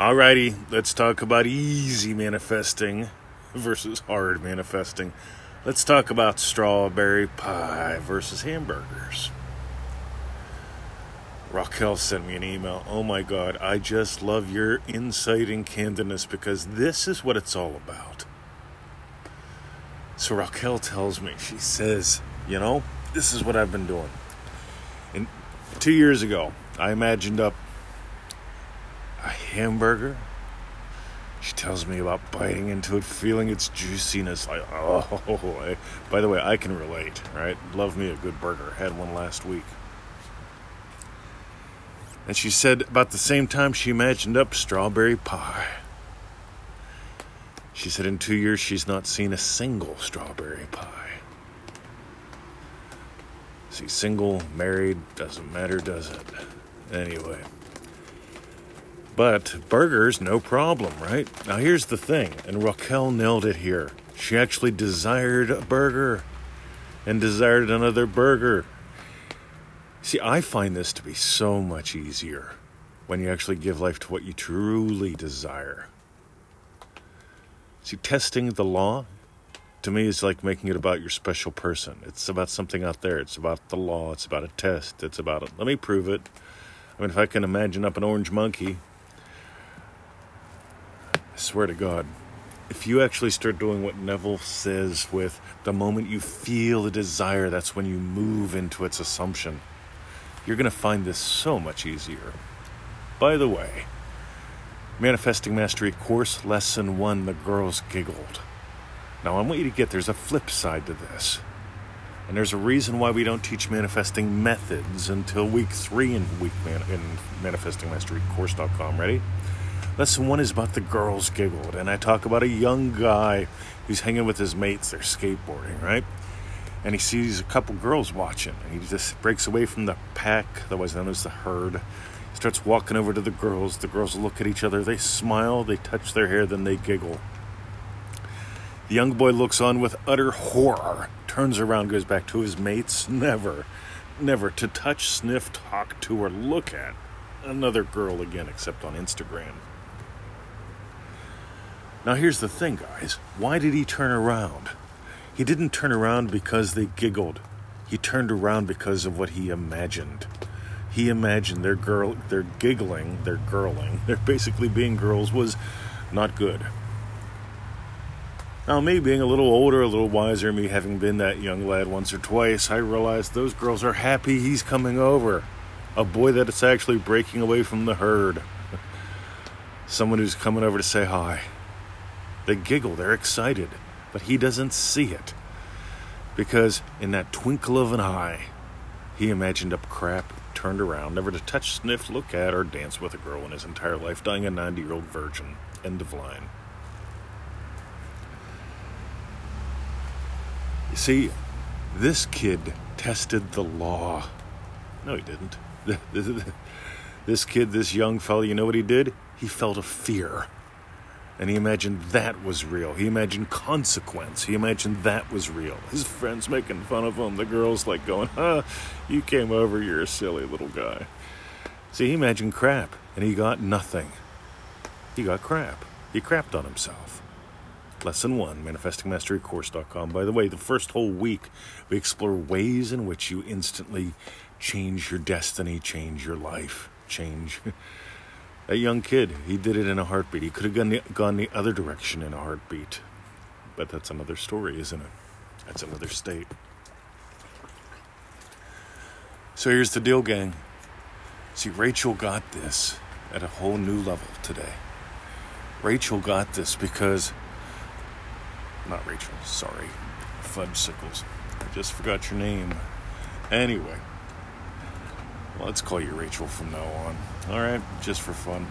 Alrighty, let's talk about easy manifesting versus hard manifesting. Let's talk about strawberry pie versus hamburgers. Raquel sent me an email. Oh my God, I just love your insight and candidness because this is what it's all about. So Raquel tells me, she says, you know, this is what I've been doing. And two years ago, I imagined up a hamburger. She tells me about biting into it, feeling its juiciness. Like, oh, I, by the way, I can relate, right? Love me a good burger. Had one last week. And she said about the same time she imagined up strawberry pie. She said in two years she's not seen a single strawberry pie. See, single, married, doesn't matter, does it? Anyway. But burgers, no problem, right? Now here's the thing, and Raquel nailed it here. She actually desired a burger and desired another burger. See, I find this to be so much easier when you actually give life to what you truly desire. See, testing the law to me is like making it about your special person. It's about something out there. It's about the law. It's about a test. It's about it. Let me prove it. I mean, if I can imagine up an orange monkey, swear to God, if you actually start doing what Neville says with the moment you feel a desire, that's when you move into its assumption, you're going to find this so much easier. By the way, Manifesting Mastery Course Lesson 1 The Girls Giggled. Now, I want you to get there's a flip side to this. And there's a reason why we don't teach manifesting methods until week three in week man, in manifesting mastery course.com. Ready? Lesson one is about the girls giggled, and I talk about a young guy who's hanging with his mates. They're skateboarding, right? And he sees a couple girls watching, he just breaks away from the pack, otherwise known as the herd, He starts walking over to the girls. The girls look at each other, they smile, they touch their hair, then they giggle. The young boy looks on with utter horror, turns around, goes back to his mates. Never, never to touch, sniff, talk to, or look at another girl again, except on Instagram. Now, here's the thing, guys. Why did he turn around? He didn't turn around because they giggled. He turned around because of what he imagined he imagined their girl, their giggling, their girling, their basically being girls was not good. Now, me being a little older, a little wiser, me having been that young lad once or twice, I realized those girls are happy he's coming over. A boy that is actually breaking away from the herd. Someone who's coming over to say hi. They giggle, they're excited, but he doesn't see it. Because in that twinkle of an eye, he imagined up crap turned around, never to touch, sniff, look at, or dance with a girl in his entire life, dying a 90 year old virgin. End of line. You see, this kid tested the law. No, he didn't. This kid, this young fellow, you know what he did? He felt a fear. And he imagined that was real. He imagined consequence. He imagined that was real. His friends making fun of him. The girls like going, huh, you came over, you're a silly little guy. See, he imagined crap, and he got nothing. He got crap. He crapped on himself. Lesson one, manifestingmasterycourse.com. By the way, the first whole week, we explore ways in which you instantly change your destiny, change your life, change a young kid. He did it in a heartbeat. He could have gone the, gone the other direction in a heartbeat. But that's another story, isn't it? That's another state. So here's the deal, gang. See, Rachel got this at a whole new level today. Rachel got this because. Not Rachel, sorry. Fudgesicles. I just forgot your name. Anyway, let's call you Rachel from now on. All right, just for fun.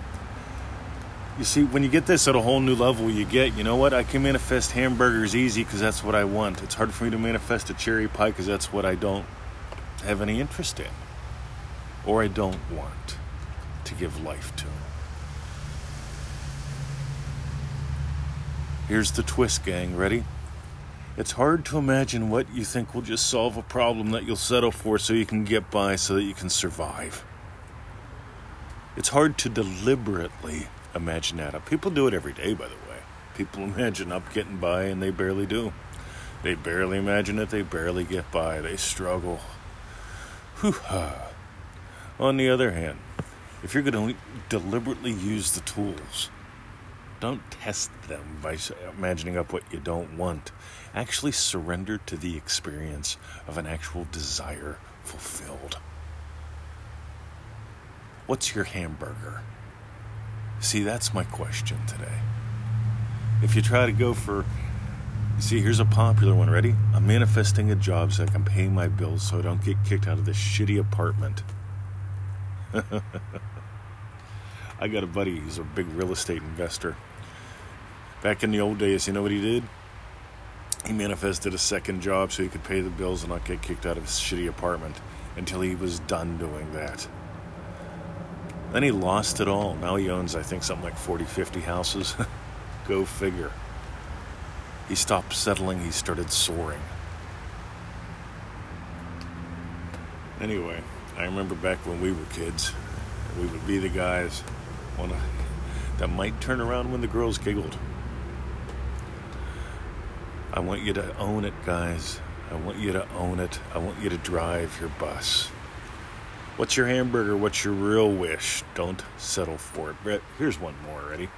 You see, when you get this at a whole new level, you get, you know what? I can manifest hamburgers easy because that's what I want. It's hard for me to manifest a cherry pie because that's what I don't have any interest in or I don't want to give life to. Here's the twist, gang. Ready? It's hard to imagine what you think will just solve a problem that you'll settle for so you can get by, so that you can survive. It's hard to deliberately imagine that up. People do it every day, by the way. People imagine up getting by, and they barely do. They barely imagine it, they barely get by, they struggle. Whew-ha. Ah. On the other hand, if you're going to deliberately use the tools, don't test them by imagining up what you don't want. Actually surrender to the experience of an actual desire fulfilled. What's your hamburger? See, that's my question today. If you try to go for, see, here's a popular one. Ready? I'm manifesting a job so I can pay my bills so I don't get kicked out of this shitty apartment. I got a buddy who's a big real estate investor. Back in the old days, you know what he did? He manifested a second job so he could pay the bills and not get kicked out of his shitty apartment until he was done doing that. Then he lost it all. Now he owns, I think, something like 40, 50 houses. Go figure. He stopped settling, he started soaring. Anyway, I remember back when we were kids, we would be the guys wanna, that might turn around when the girls giggled. I want you to own it, guys. I want you to own it. I want you to drive your bus. What's your hamburger? What's your real wish? Don't settle for it. Brett, here's one more. Ready?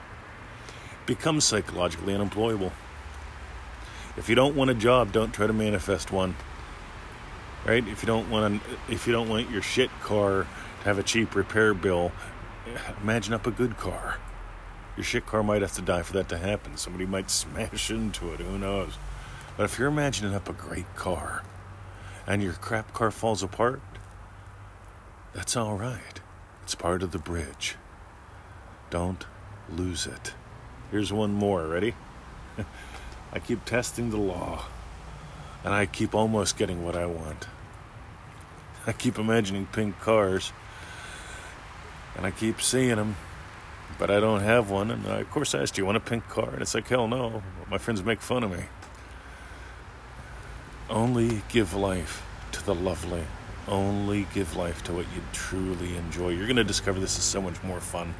Become psychologically unemployable. If you don't want a job, don't try to manifest one. Right? If you don't want if you don't want your shit car to have a cheap repair bill, imagine up a good car. Your shit car might have to die for that to happen. Somebody might smash into it. Who knows? But if you're imagining up a great car, and your crap car falls apart, that's all right. It's part of the bridge. Don't lose it. Here's one more. Ready? I keep testing the law, and I keep almost getting what I want. I keep imagining pink cars, and I keep seeing them, but I don't have one. And I, of course, I asked, Do you want a pink car? And it's like, Hell no. My friends make fun of me. Only give life to the lovely only give life to what you truly enjoy. You're going to discover this is so much more fun.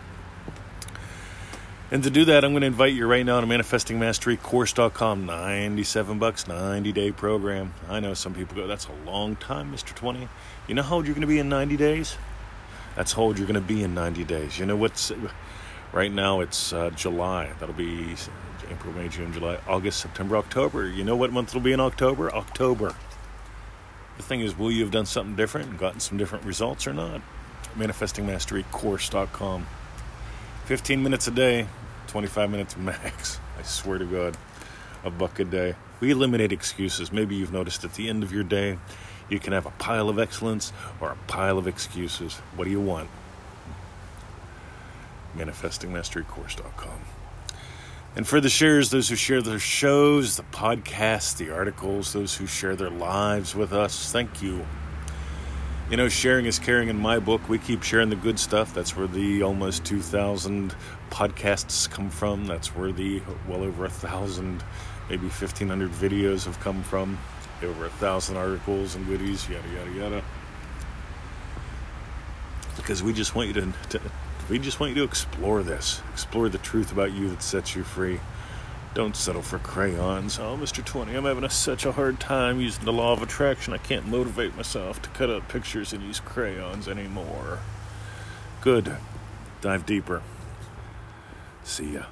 And to do that, I'm going to invite you right now to manifestingmasterycourse.com. 97 bucks, 90 day program. I know some people go, that's a long time, Mr. 20. You know how old you're going to be in 90 days? That's how old you're going to be in 90 days. You know what's right now? It's uh, July. That'll be April, May, June, July, August, September, October. You know what month it'll be in October? October. The thing is, will you have done something different and gotten some different results or not? ManifestingMasteryCourse.com. 15 minutes a day, 25 minutes max. I swear to God, a buck a day. We eliminate excuses. Maybe you've noticed at the end of your day, you can have a pile of excellence or a pile of excuses. What do you want? ManifestingMasteryCourse.com. And for the sharers, those who share their shows, the podcasts, the articles, those who share their lives with us, thank you. You know, sharing is caring in my book. We keep sharing the good stuff. That's where the almost 2,000 podcasts come from. That's where the well over a thousand, maybe 1,500 videos have come from. Over a thousand articles and goodies, yada, yada, yada. Because we just want you to, to we just want you to explore this, explore the truth about you that sets you free. Don't settle for crayons. Oh, Mr. 20, I'm having a, such a hard time using the law of attraction. I can't motivate myself to cut up pictures and use crayons anymore. Good. Dive deeper. See ya.